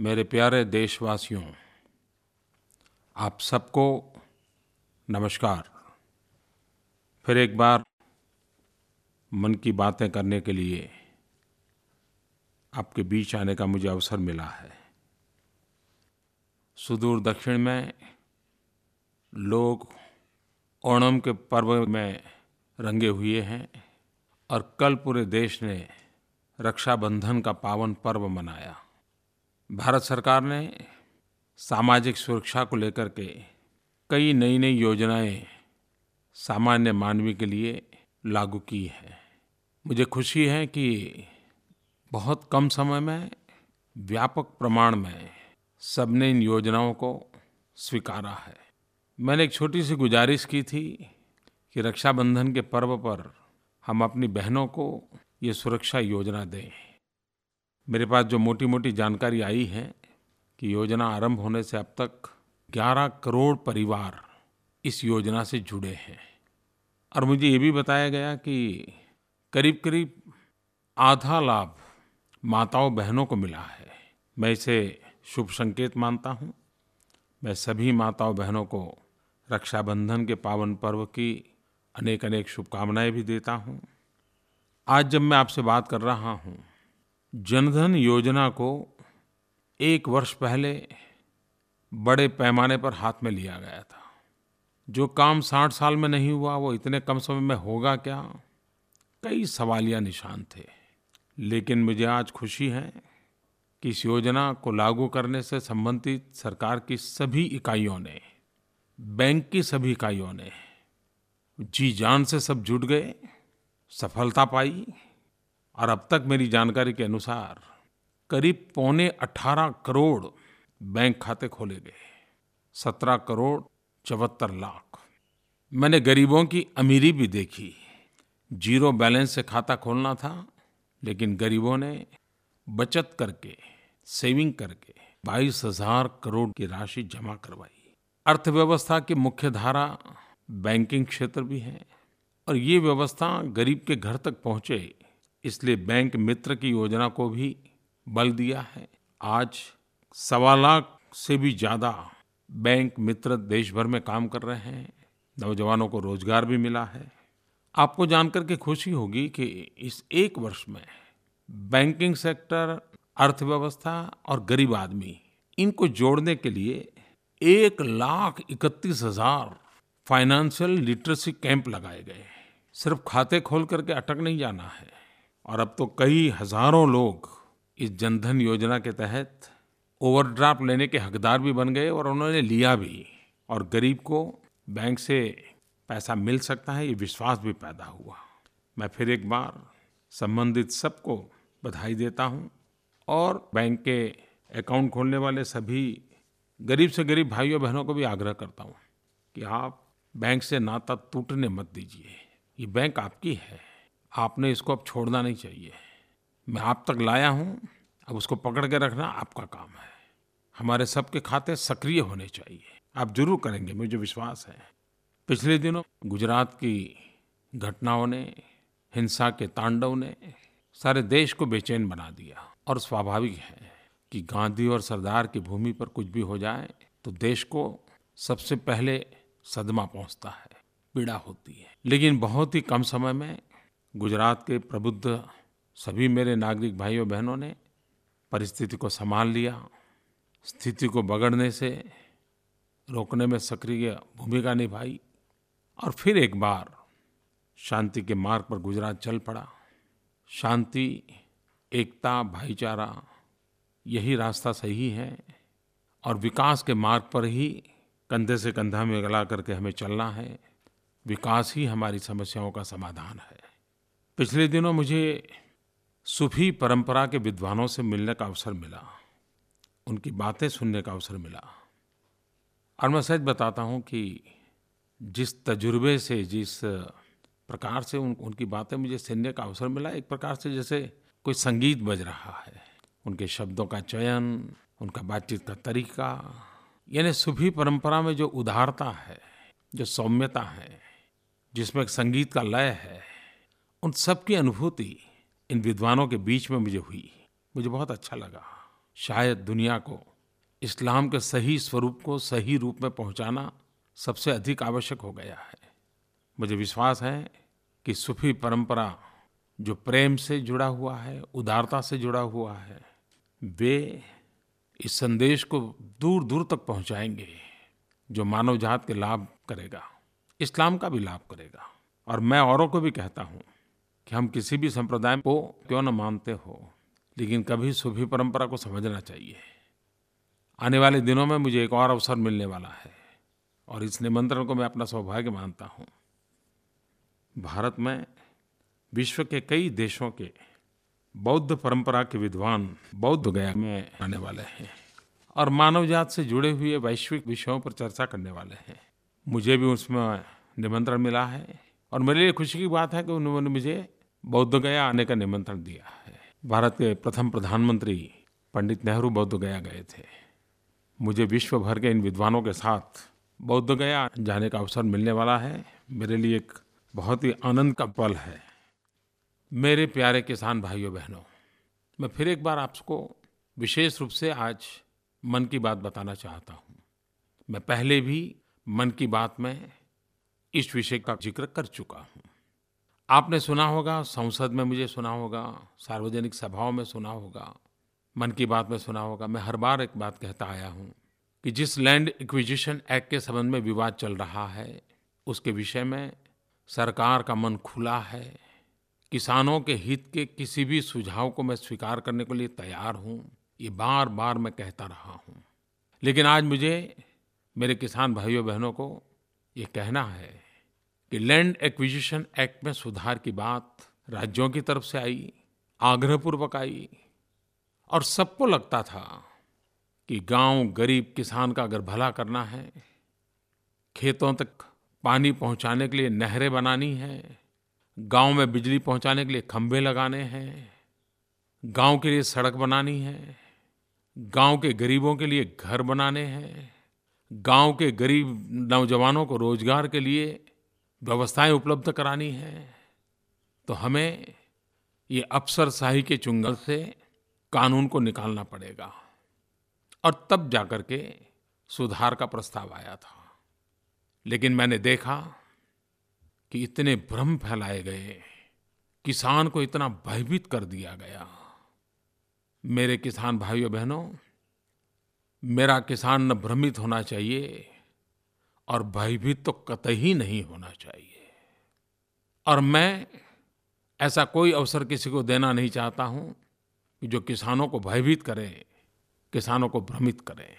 मेरे प्यारे देशवासियों, आप सबको नमस्कार। फिर एक बार मन की बातें करने के लिए आपके बीच आने का मुझे अवसर मिला है। सुदूर दक्षिण में लोग ओणम के पर्व में रंगे हुए हैं और कल पूरे देश ने रक्षाबंधन का पावन पर्व मनाया। भारत सरकार ने सामाजिक सुरक्षा को लेकर के कई नई नई योजनाएँ सामान्य मानवी के लिए लागू की हैं। मुझे खुशी है कि बहुत कम समय में, व्यापक प्रमाण में सबने इन योजनाओं को स्वीकारा है। मैंने एक छोटी सी गुजारिश की थी कि रक्षाबंधन के पर्व पर हम अपनी बहनों को ये सुरक्षा योजना दें। मेरे पास जो मोटी-मोटी जानकारी आई है कि योजना आरंभ होने से अब तक 11 करोड़ परिवार इस योजना से जुड़े हैं। और मुझे ये भी बताया गया कि करीब करीब आधा लाभ माताओं बहनों को मिला है। मैं इसे शुभ संकेत मानता हूँ। मैं सभी माताओं बहनों को रक्षाबंधन के पावन पर्व की अनेक-अनेक शुभकामनाएँ भी देता हूँ। आज जब मैं आपसे बात कर रहा हूँ जनधन योजना को एक वर्ष पहले बड़े पैमाने पर हाथ में लिया गया था। जो काम 60 साल में नहीं हुआ, वो इतने कम समय में होगा क्या? कई सवालिया निशान थे। लेकिन मुझे आज खुशी है कि इस योजना को लागू करने से संबंधित सरकार की सभी इकाइयों ने, बैंक की सभी इकाइयों ने, जी जान से सब जुट गए, सफलता पाई। और अब तक मेरी जानकारी के अनुसार करीब पौने 18 करोड़ बैंक खाते खोले गए। 17 करोड़ चौहत्तर लाख। मैंने गरीबों की अमीरी भी देखी। ज़ीरो बैलेंस से खाता खोलना था, लेकिन गरीबों ने बचत करके, सेविंग करके बाईस हज़ार करोड़ की राशि जमा करवाई। अर्थव्यवस्था की मुख्य धारा बैंकिंग क्षेत्र भी है, और ये व्यवस्था गरीब के घर तक पहुँचे इसलिए बैंक मित्र की योजना को भी बल दिया है। आज सवा लाख से भी ज़्यादा बैंक मित्र देश भर में काम कर रहे हैं। नौजवानों को रोज़गार भी मिला है। आपको जानकर के खुशी होगी कि इस एक वर्ष में बैंकिंग सेक्टर, अर्थव्यवस्था और गरीब आदमी इनको जोड़ने के लिए एक लाख इकतीस हज़ार फाइनेंशियल लिटरेसी कैंप लगाए गए सिर्फ़ खाते खोल करके अटक नहीं जाना है। और अब तो कई हज़ारों लोग इस जनधन योजना के तहत ओवरड्राफ्ट लेने के हकदार भी बन गए और उन्होंने लिया भी। और गरीब को बैंक से पैसा मिल सकता है, ये विश्वास भी पैदा हुआ। मैं फिर एक बार संबंधित सबको बधाई देता हूँ और बैंक के अकाउंट खोलने वाले सभी गरीब से गरीब भाइयों बहनों को भी आग्रह करता हूँ कि आप बैंक से नाता टूटने मत दीजिए। ये बैंक आपकी है। आपने इसको अब छोड़ना नहीं चाहिए। मैं आप तक लाया हूँ। अब उसको पकड़ के रखना आपका काम है। हमारे सबके खाते सक्रिय होने चाहिए। आप ज़रूर करेंगे, मुझे विश्वास है। पिछले दिनों गुजरात की घटनाओं ने, हिंसा के तांडव ने सारे देश को बेचैन बना दिया और स्वाभाविक है कि गांधी और सरदार की भूमि पर कुछ भी हो जाए तो देश को सबसे पहले सदमा पहुँचता है, पीड़ा होती है। लेकिन बहुत ही कम समय में गुजरात के प्रबुद्ध सभी मेरे नागरिक भाइयों बहनों ने परिस्थिति को संभाल लिया। स्थिति को बगड़ने से, रोकने में सक्रिय भूमिका निभाई और फिर एक बार शांति के मार्ग पर गुजरात चल पड़ा। शांति, एकता, भाईचारा, यही रास्ता सही है और विकास के मार्ग पर ही कंधे से कंधा में गला करके हमें चलना है। विकास ही हमारी समस्याओं का समाधान है। पिछले दिनों मुझे सूफी परंपरा के विद्वानों से मिलने का अवसर मिला। उनकी बातें सुनने का अवसर मिला। और मैं सच बताता हूँ कि जिस तजुर्बे से, जिस प्रकार से उन, उनकी बातें मुझे सुनने का अवसर मिला, एक प्रकार से जैसे कोई संगीत बज रहा है। उनके शब्दों का चयन, उनका बातचीत का तरीका, यानी सूफी परंपरा में जो उदारता है, जो सौम्यता है, जिसमें एक संगीत का लय है उन सब की अनुभूति इन विद्वानों के बीच में मुझे हुई। मुझे बहुत अच्छा लगा। शायद दुनिया को इस्लाम के सही स्वरूप को सही रूप में पहुँचाना सबसे अधिक आवश्यक हो गया है। मुझे विश्वास है कि सूफी परंपरा जो प्रेम से जुड़ा हुआ है, उदारता से जुड़ा हुआ है, वे इस संदेश को दूर दूर तक पहुंचाएँगे जो मानव जात के लाभ करेगा। इस्लाम का भी लाभ करेगा। और मैं औरों को भी कहता हूँ कि हम किसी भी संप्रदाय को क्यों न मानते हो? लेकिन कभी सूफी परंपरा को समझना चाहिए। आने वाले दिनों में मुझे एक और अवसर मिलने वाला है, और इस निमंत्रण को मैं अपना सौभाग्य मानता हूँ। भारत में विश्व के कई देशों के बौद्ध परंपरा के विद्वान बौद्ध गया में आने वाले हैं, और मानव जात से जुड़े हुए वैश्विक विषयों पर चर्चा करने वाले हैं। मुझे भी उसमें निमंत्रण मिला है, और मेरे लिए खुशी की बात है कि उन्होंने मुझे बौद्ध गया आने का निमंत्रण दिया है। भारत के प्रथम प्रधानमंत्री पंडित नेहरू बौद्ध गया गए थे। मुझे विश्व भर के इन विद्वानों के साथ बौद्ध गया जाने का अवसर मिलने वाला है। मेरे लिए एक बहुत ही आनंद का पल है। मेरे प्यारे किसान भाइयों, बहनों, मैं फिर एक बार आपको विशेष रूप से आज मन की बात बताना चाहता हूँ। मैं पहले भी मन की बात में इस विषय का ज़िक्र कर चुका हूँ। आपने सुना होगा, संसद में मुझे सुना होगा, सार्वजनिक सभाओं में सुना होगा, मन की बात में सुना होगा। मैं हर बार एक बात कहता आया हूँ कि जिस लैंड एक्विजिशन एक्ट के संबंध में विवाद चल रहा है, उसके विषय में सरकार का मन खुला है। किसानों के हित के किसी भी सुझाव को मैं स्वीकार करने के लिए तैयार हूँ। ये बार बार मैं कहता रहा हूँ। लेकिन आज मुझे मेरे किसान भाइयों बहनों को ये कहना है कि लैंड एक्विजिशन एक्ट में सुधार की बात राज्यों की तरफ़ से आई, आग्रहपूर्वक आई। और सबको लगता था कि गाँव गरीब किसान का अगर भला करना है, खेतों तक पानी पहुँचाने के लिए नहरें बनानी है, गाँव में बिजली पहुँचाने के लिए खंभे लगाने हैं, गाँव के लिए सड़क बनानी है, गाँव के गरीबों के लिए घर बनाने हैं, गाँव के गरीब नौजवानों को रोज़गार के लिए व्यवस्थाएँ उपलब्ध करानी है तो हमें ये अफसरशाही के चुंगल से कानून को निकालना पड़ेगा। और तब जाकर के सुधार का प्रस्ताव आया था। लेकिन मैंने देखा कि इतने भ्रम फैलाए गए, किसान को इतना भयभीत कर दिया गया। मेरे किसान भाइयों बहनों, मेरा किसान न भ्रमित होना चाहिए और भयभीत तो कतई नहीं होना चाहिए। और मैं ऐसा कोई अवसर किसी को देना नहीं चाहता हूँ कि जो किसानों को भयभीत करे, किसानों को भ्रमित करे।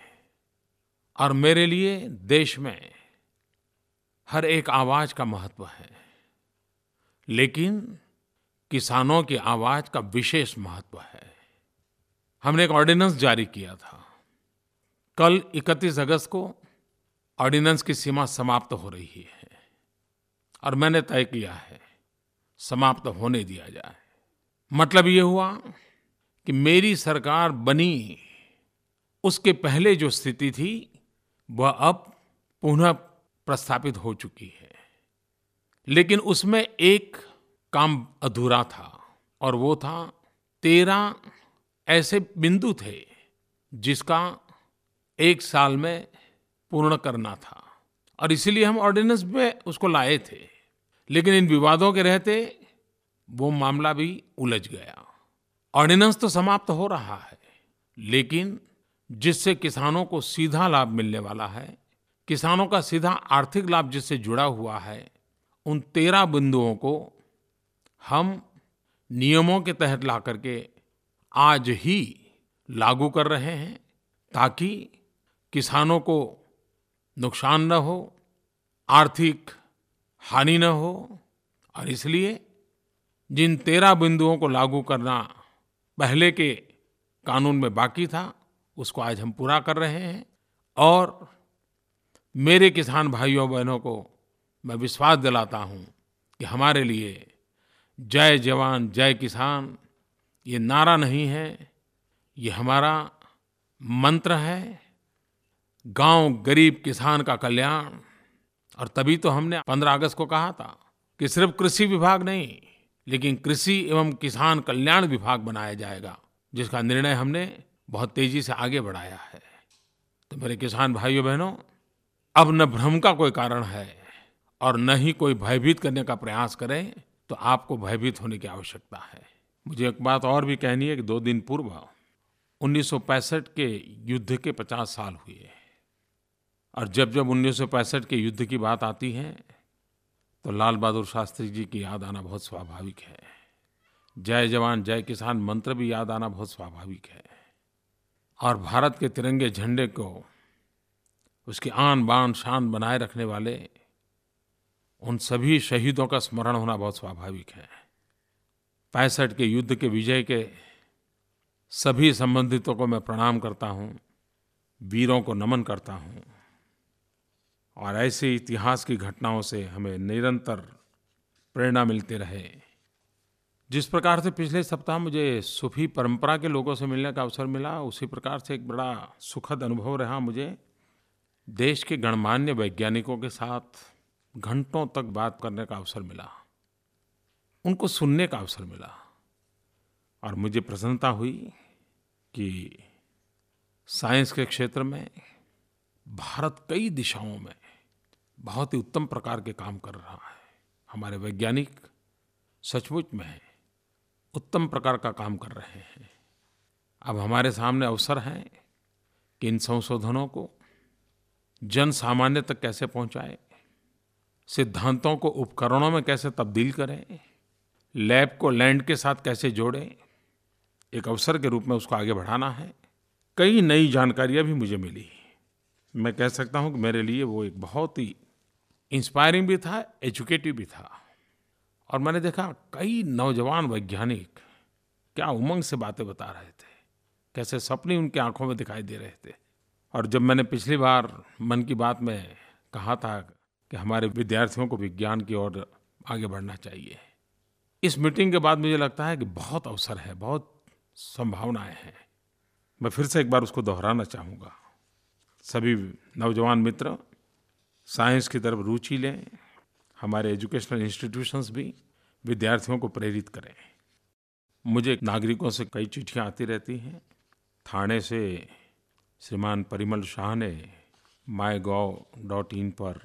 और मेरे लिए देश में हर एक आवाज़ का महत्व है, लेकिन किसानों की आवाज़ का विशेष महत्व है। हमने एक ऑर्डिनेंस जारी किया था। कल 31 अगस्त को ऑर्डिनेंस की सीमा समाप्त हो रही है और मैंने तय किया है, समाप्त होने दिया जाए। मतलब ये हुआ कि मेरी सरकार बनी, उसके पहले जो स्थिति थी, वह अब पुनः प्रस्थापित हो चुकी है। लेकिन उसमें एक काम अधूरा था और वो था, तेरह ऐसे बिंदु थे जिसका एक साल में पूर्ण करना था और इसीलिए हम ऑर्डिनेंस में उसको लाए थे। लेकिन इन विवादों के रहते वो मामला भी उलझ गया। ऑर्डिनेंस तो समाप्त हो रहा है, लेकिन जिससे किसानों को सीधा लाभ मिलने वाला है, किसानों का सीधा आर्थिक लाभ जिससे जुड़ा हुआ है, उन तेरह बिंदुओं को हम नियमों के तहत ला करके आज ही लागू कर रहे हैं ताकि किसानों को नुकसान न हो, आर्थिक हानि न हो, और इसलिए जिन तेरह बिंदुओं को लागू करना पहले के कानून में बाकी था, उसको आज हम पूरा कर रहे हैं। और मेरे किसान भाइयों बहनों को मैं विश्वास दिलाता हूँ कि हमारे लिए जय जवान, जय किसान, ये नारा नहीं है, ये हमारा मंत्र है। गाँव गरीब किसान का कल्याण। और तभी तो हमने 15 अगस्त को कहा था कि सिर्फ़ कृषि विभाग नहीं, लेकिन कृषि एवं किसान कल्याण विभाग बनाया जाएगा, जिसका निर्णय हमने बहुत तेज़ी से आगे बढ़ाया है। तो मेरे किसान भाइयों बहनों, अब न भ्रम का कोई कारण है और न ही कोई भयभीत करने का प्रयास करें तो आपको भयभीत होने की आवश्यकता है। मुझे एक बात और भी कहनी है कि दो दिन पूर्व 1965 के युद्ध के 50 साल हुए। और जब जब 1965 के युद्ध की बात आती है तो लाल बहादुर शास्त्री जी की याद आना बहुत स्वाभाविक है। जय जवान, जय किसान मंत्र भी याद आना बहुत स्वाभाविक है। और भारत के तिरंगे झंडे को उसकी आन बान शान बनाए रखने वाले उन सभी शहीदों का स्मरण होना बहुत स्वाभाविक है। पैंसठ के युद्ध के विजय के सभी संबंधितों को मैं प्रणाम करता हूँ, वीरों को नमन करता हूँ। और ऐसे इतिहास की घटनाओं से हमें निरंतर प्रेरणा मिलती रहे। जिस प्रकार से पिछले सप्ताह मुझे सूफी परंपरा के लोगों से मिलने का अवसर मिला, उसी प्रकार से एक बड़ा सुखद अनुभव रहा मुझे। देश के गणमान्य वैज्ञानिकों के साथ घंटों तक बात करने का अवसर मिला। उनको सुनने का अवसर मिला। और मुझे प्रसन्नता हुई कि साइंस के क्षेत्र में भारत कई दिशाओं में बहुत ही उत्तम प्रकार के काम कर रहा है। हमारे वैज्ञानिक सचमुच में उत्तम प्रकार का काम कर रहे हैं। अब हमारे सामने अवसर है कि इन संशोधनों को जन सामान्य तक कैसे पहुँचाए, सिद्धांतों को उपकरणों में कैसे तब्दील करें, लैब को लैंड के साथ कैसे जोड़ें, एक अवसर के रूप में उसको आगे बढ़ाना है, कई नई जानकारियाँ भी मुझे मिली। मैं कह सकता हूँ कि मेरे लिए वो एक बहुत ही इंस्पायरिंग भी था, एजुकेटिव भी था। और मैंने देखा कई नौजवान वैज्ञानिक क्या उमंग से बातें बता रहे थे, कैसे सपने उनकी आँखों में दिखाई दे रहे थे। और जब मैंने पिछली बार मन की बात में कहा था कि हमारे विद्यार्थियों को विज्ञान की ओर आगे बढ़ना चाहिए, इस मीटिंग के बाद मुझे लगता है कि बहुत अवसर है, बहुत संभावनाएँ हैं। मैं फिर से एक बार उसको दोहराना चाहूँगा। सभी नौजवान मित्र साइंस की तरफ़ रुचि लें, हमारे एजुकेशनल इंस्टीट्यूशंस भी विद्यार्थियों को प्रेरित करें। मुझे नागरिकों से कई चिट्ठियाँ आती रहती हैं। थाने से श्रीमान परिमल शाह ने माई गॉव डॉट इन पर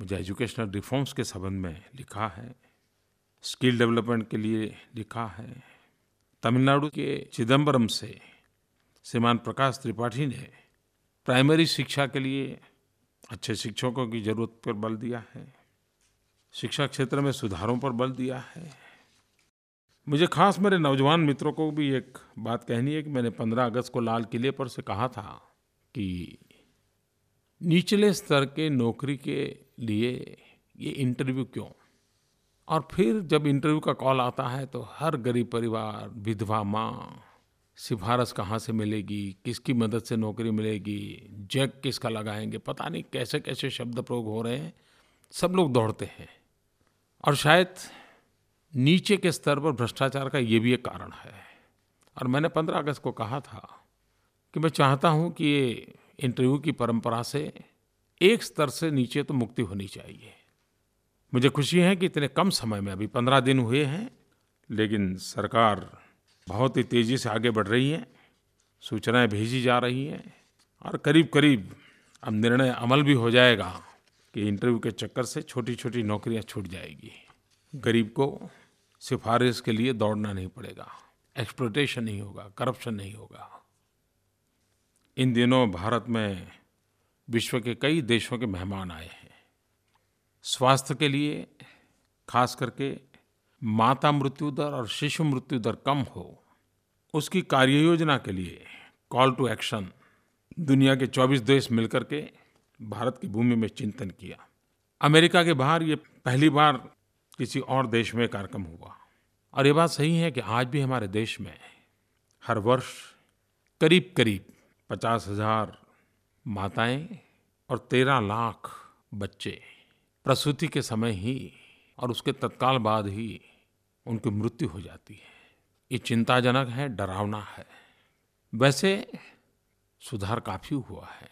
मुझे एजुकेशनल रिफॉर्म्स के संबंध में लिखा है, स्किल डेवलपमेंट के लिए लिखा है। तमिलनाडु के चिदम्बरम से श्रीमान प्रकाश त्रिपाठी ने प्राइमरी शिक्षा के लिए अच्छे शिक्षकों की ज़रूरत पर बल दिया है। शिक्षा क्षेत्र में सुधारों पर बल दिया है। मुझे खास मेरे नौजवान मित्रों को भी एक बात कहनी है कि मैंने 15 अगस्त को लाल किले पर से कहा था कि निचले स्तर के नौकरी के लिए ये इंटरव्यू क्यों? और फिर जब इंटरव्यू का कॉल आता है तो हर गरीब परिवार, विधवा माँ सिफारश कहाँ से मिलेगी? किसकी मदद से नौकरी मिलेगी? जैक किसका लगाएँगे? पता नहीं कैसे कैसे शब्द प्रयोग हो रहे हैं। सब लोग दौड़ते हैं। और शायद नीचे के स्तर पर भ्रष्टाचार का ये भी एक कारण है। और मैंने पंद्रह अगस्त को कहा था कि मैं चाहता हूँ कि ये इंटरव्यू की परंपरा से एक स्तर से नीचे तो मुक्ति होनी चाहिए। मुझे खुशी है कि इतने कम समय में अभी पंद्रह दिन हुए हैं, लेकिन सरकार बहुत ही तेज़ी से आगे बढ़ रही है, सूचनाएँ भेजी जा रही हैं और करीब करीब अब निर्णय अमल भी हो जाएगा कि इंटरव्यू के चक्कर से छोटी छोटी नौकरियाँ छूट जाएगी। गरीब को सिफारिश के लिए दौड़ना नहीं पड़ेगा एक्सप्लोटेशन नहीं होगा, करप्शन नहीं होगा। इन दिनों भारत में विश्व के कई देशों के मेहमान आए हैं। स्वास्थ्य के लिए खास करके माता मृत्यु दर और शिशु मृत्यु दर कम हो, उसकी कार्य योजना के लिए कॉल टू एक्शन दुनिया के 24 देश मिलकर के भारत की भूमि में चिंतन किया। अमेरिका के बाहर ये पहली बार किसी और देश में कार्यक्रम हुआ। और ये बात सही है कि आज भी हमारे देश में हर वर्ष करीब करीब पचास हज़ार माताएँ और तेरह लाख बच्चे प्रसूति के समय ही और उसके तत्काल बाद ही उनकी मृत्यु हो जाती है। ये चिंताजनक है, डरावना है। वैसे सुधार काफ़ी हुआ है।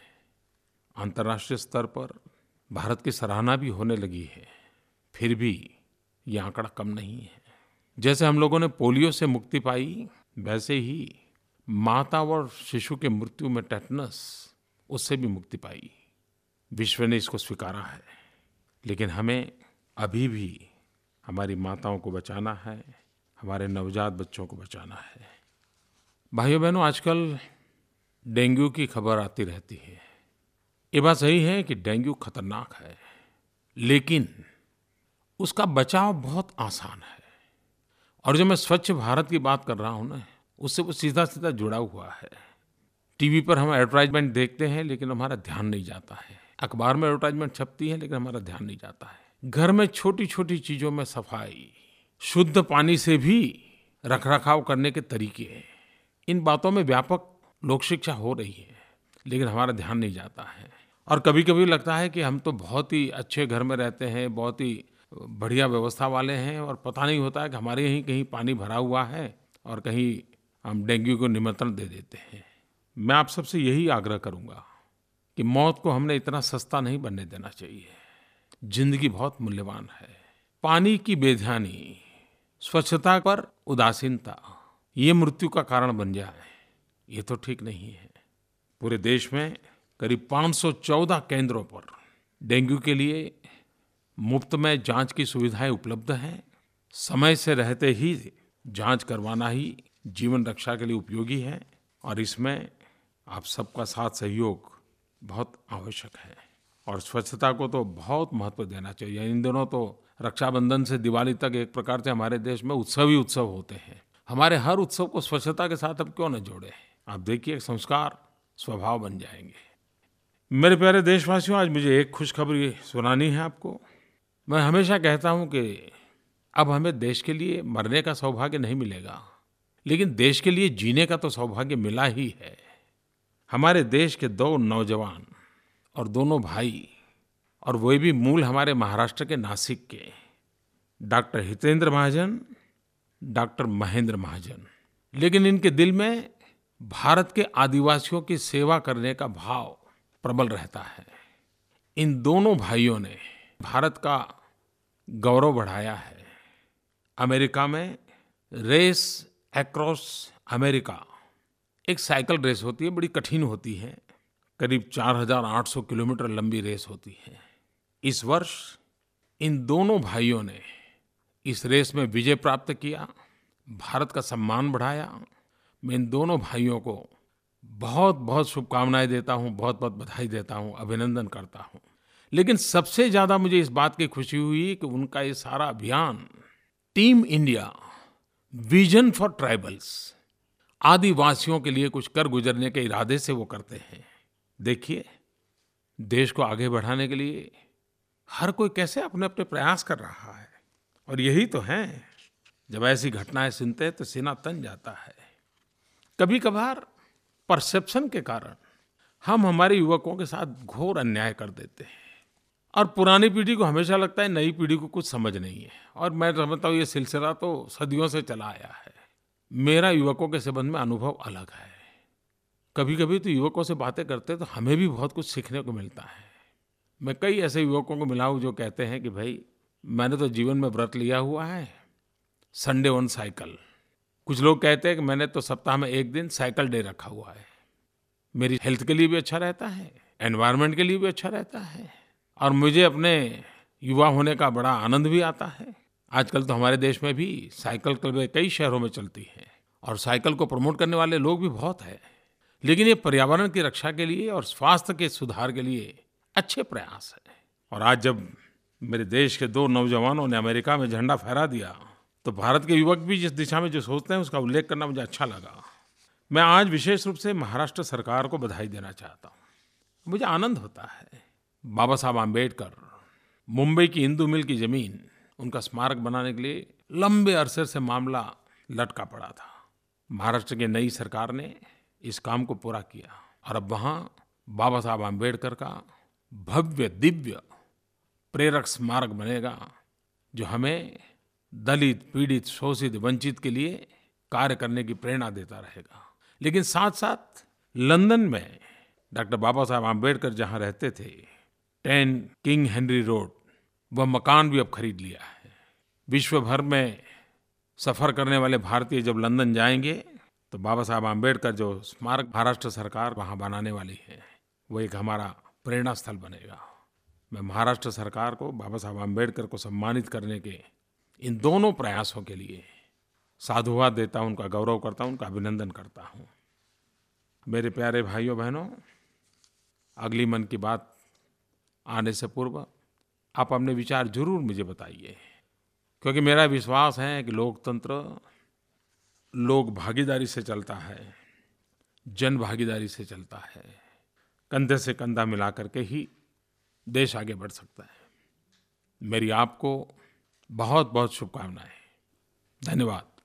अंतर्राष्ट्रीय स्तर पर भारत की सराहना भी होने लगी है। फिर भी ये आंकड़ा कम नहीं है। जैसे हम लोगों ने पोलियो से मुक्ति पाई, वैसे ही माता और शिशु के मृत्यु में टेटनस उससे भी मुक्ति पाई। विश्व ने इसको स्वीकारा है। लेकिन हमें अभी भी हमारी माताओं को बचाना है, हमारे नवजात बच्चों को बचाना है। भाइयों बहनों, आजकल डेंगू की खबर आती रहती है। ये बात सही है कि डेंगू खतरनाक है, लेकिन उसका बचाव बहुत आसान है। और जो मैं स्वच्छ भारत की बात कर रहा हूँ ना, उससे वो सीधा सीधा जुड़ा हुआ है। टीवी पर हम एडवर्टाइजमेंट देखते हैं, लेकिन हमारा ध्यान नहीं जाता है। अखबार में एडवर्टाइजमेंट छपती है, लेकिन हमारा ध्यान नहीं जाता है। घर में छोटी छोटी चीज़ों में सफ़ाई, शुद्ध पानी से भी रख रखाव करने के तरीके इन बातों में व्यापक लोक शिक्षा हो रही है, लेकिन हमारा ध्यान नहीं जाता है। और कभी कभी लगता है कि हम तो बहुत ही अच्छे घर में रहते हैं, बहुत ही बढ़िया व्यवस्था वाले हैं और पता नहीं होता है कि हमारे यहीं कहीं पानी भरा हुआ है और कहीं हम डेंगू को निमंत्रण दे देते हैं। मैं आप सबसे यही आग्रह करूँगा कि मौत को हमने इतना सस्ता नहीं बनने देना चाहिए। ज़िंदगी बहुत मूल्यवान है। पानी की बेध्यानी स्वच्छता पर उदासीनता, ये मृत्यु का कारण बन जाए, ये तो ठीक नहीं है। पूरे देश में करीब 514 केंद्रों पर डेंगू के लिए मुफ़्त में जाँच की सुविधाएँ उपलब्ध हैं। समय से रहते ही जाँच करवाना ही जीवन रक्षा के लिए उपयोगी है और इसमें आप सबका साथ सहयोग बहुत आवश्यक है। और स्वच्छता को तो बहुत महत्व देना चाहिए। इन दिनों तो रक्षाबंधन से दिवाली तक एक प्रकार से हमारे देश में उत्सव ही उत्सव होते हैं। हमारे हर उत्सव को स्वच्छता के साथ अब क्यों न जोड़े? आप देखिए संस्कार, स्वभाव बन जाएँगे। मेरे प्यारे देशवासियों, आज मुझे एक खुशखबरी सुनानी है आपको। मैं हमेशा कहता हूँ कि अब हमें देश के लिए मरने का सौभाग्य नहीं मिलेगा, लेकिन देश के लिए जीने का तो सौभाग्य मिला ही है। हमारे देश के दो नौजवान और दोनों भाई और वही भी मूल हमारे महाराष्ट्र के नासिक के। Doctor Hitendra Mahajan, doctor Mahendra Mahajan. लेकिन इनके दिल में भारत के आदिवासियों की सेवा करने का भाव प्रबल रहता है। इन दोनों भाइयों ने भारत का गौरव बढ़ाया है। अमेरिका में रेस एक्रॉस अमेरिका। एक साइकिल रेस होती है, बड़ी कठिन होती है। करीब 4,800 किलोमीटर लंबी रेस होती है। इस वर्ष इन दोनों भाइयों ने इस रेस में विजय प्राप्त किया भारत का सम्मान बढ़ाया। मैं इन दोनों भाइयों को बहुत बहुत शुभकामनाएँ देता हूँ बहुत बहुत बधाई देता हूँ अभिनंदन करता हूँ। लेकिन सबसे ज़्यादा मुझे इस बात की खुशी हुई कि उनका ये सारा अभियान team India vision for tribals आदिवासियों के लिए कुछ कर गुजरने के इरादे से वो करते हैं। देखिए, देश को आगे बढ़ाने के लिए हर कोई कैसे अपने अपने प्रयास कर रहा है? और यही तो है। जब ऐसी घटनाएँ सुनते हैं तो सीना तन जाता है। कभी कभार परसेप्शन के कारण हम हमारे युवकों के साथ घोर अन्याय कर देते हैं। और पुरानी पीढ़ी को हमेशा लगता है नई पीढ़ी को कुछ समझ नहीं है। और मैं समझता हूँ ये सिलसिला तो सदियों से चला आया है। मेरा युवकों के संबंध में अनुभव अलग है। कभी कभी तो युवकों से बातें करते तो हमें भी बहुत कुछ सीखने को मिलता है। मैं कई ऐसे युवकों को मिला हूँ जो कहते हैं कि भाई, मैंने तो जीवन में व्रत लिया हुआ है संडे ऑन साइकिल कुछ लोग कहते हैं कि मैंने तो सप्ताह में एक दिन साइकिल डे रखा हुआ है। मेरी हेल्थ के लिए भी अच्छा रहता है एनवायरनमेंट के लिए भी अच्छा रहता है, और मुझे अपने युवा होने का बड़ा आनंद भी आता है। आजकल तो हमारे देश में भी साइकिल क्लबें कई शहरों में चलती हैं, और साइकिल को प्रमोट करने वाले लोग भी बहुत हैं। लेकिन ये पर्यावरण की रक्षा के लिए और स्वास्थ्य के सुधार के लिए अच्छे प्रयास है। और आज जब मेरे देश के दो नौजवानों ने अमेरिका में झंडा फहरा दिया तो भारत के युवक भी जिस दिशा में जो सोचते हैं, उसका उल्लेख करना मुझे अच्छा लगा। मैं आज विशेष रूप से महाराष्ट्र सरकार को बधाई देना चाहता हूँ। मुझे आनंद होता है। बाबा साहब आम्बेडकर मुंबई की इंदू मिल की ज़मीन, उनका स्मारक बनाने के लिए लंबे अरसे से मामला लटका पड़ा था। महाराष्ट्र की नई सरकार ने इस काम को पूरा किया। और अब वहाँ बाबा साहब आम्बेडकर का भव्य, दिव्य प्रेरक स्मारक बनेगा, जो हमें दलित, पीड़ित, शोषित, वंचित के लिए कार्य करने की प्रेरणा देता रहेगा। लेकिन साथ साथ लंदन में डॉक्टर बाबा साहब आम्बेडकर जहाँ रहते थे, टेन किंग हेनरी रोड, वह मकान भी अब खरीद लिया है। विश्व भर में सफ़र करने वाले भारतीय जब लंदन जाएँगे तो बाबा साहब आम्बेडकर जो स्मारक महाराष्ट्र सरकार वहाँ बनाने वाली है, वो एक हमारा प्रेरणा स्थल बनेगा। मैं महाराष्ट्र सरकार को, बाबा साहब आम्बेडकर को सम्मानित करने के इन दोनों प्रयासों के लिए साधुवाद देता हूँ, उनका गौरव करता हूँ, उनका अभिनंदन करता हूँ। मेरे प्यारे भाइयों, बहनों, अगली मन की बात आने से पूर्व आप अपने विचार ज़रूर मुझे बताइए, क्योंकि मेरा विश्वास है कि लोकतंत्र लोग भागीदारी से चलता है, जन भागीदारी से चलता है। कंधे से कंधा मिला करके ही देश आगे बढ़ सकता है। मेरी आपको बहुत बहुत शुभकामनाएँ। धन्यवाद।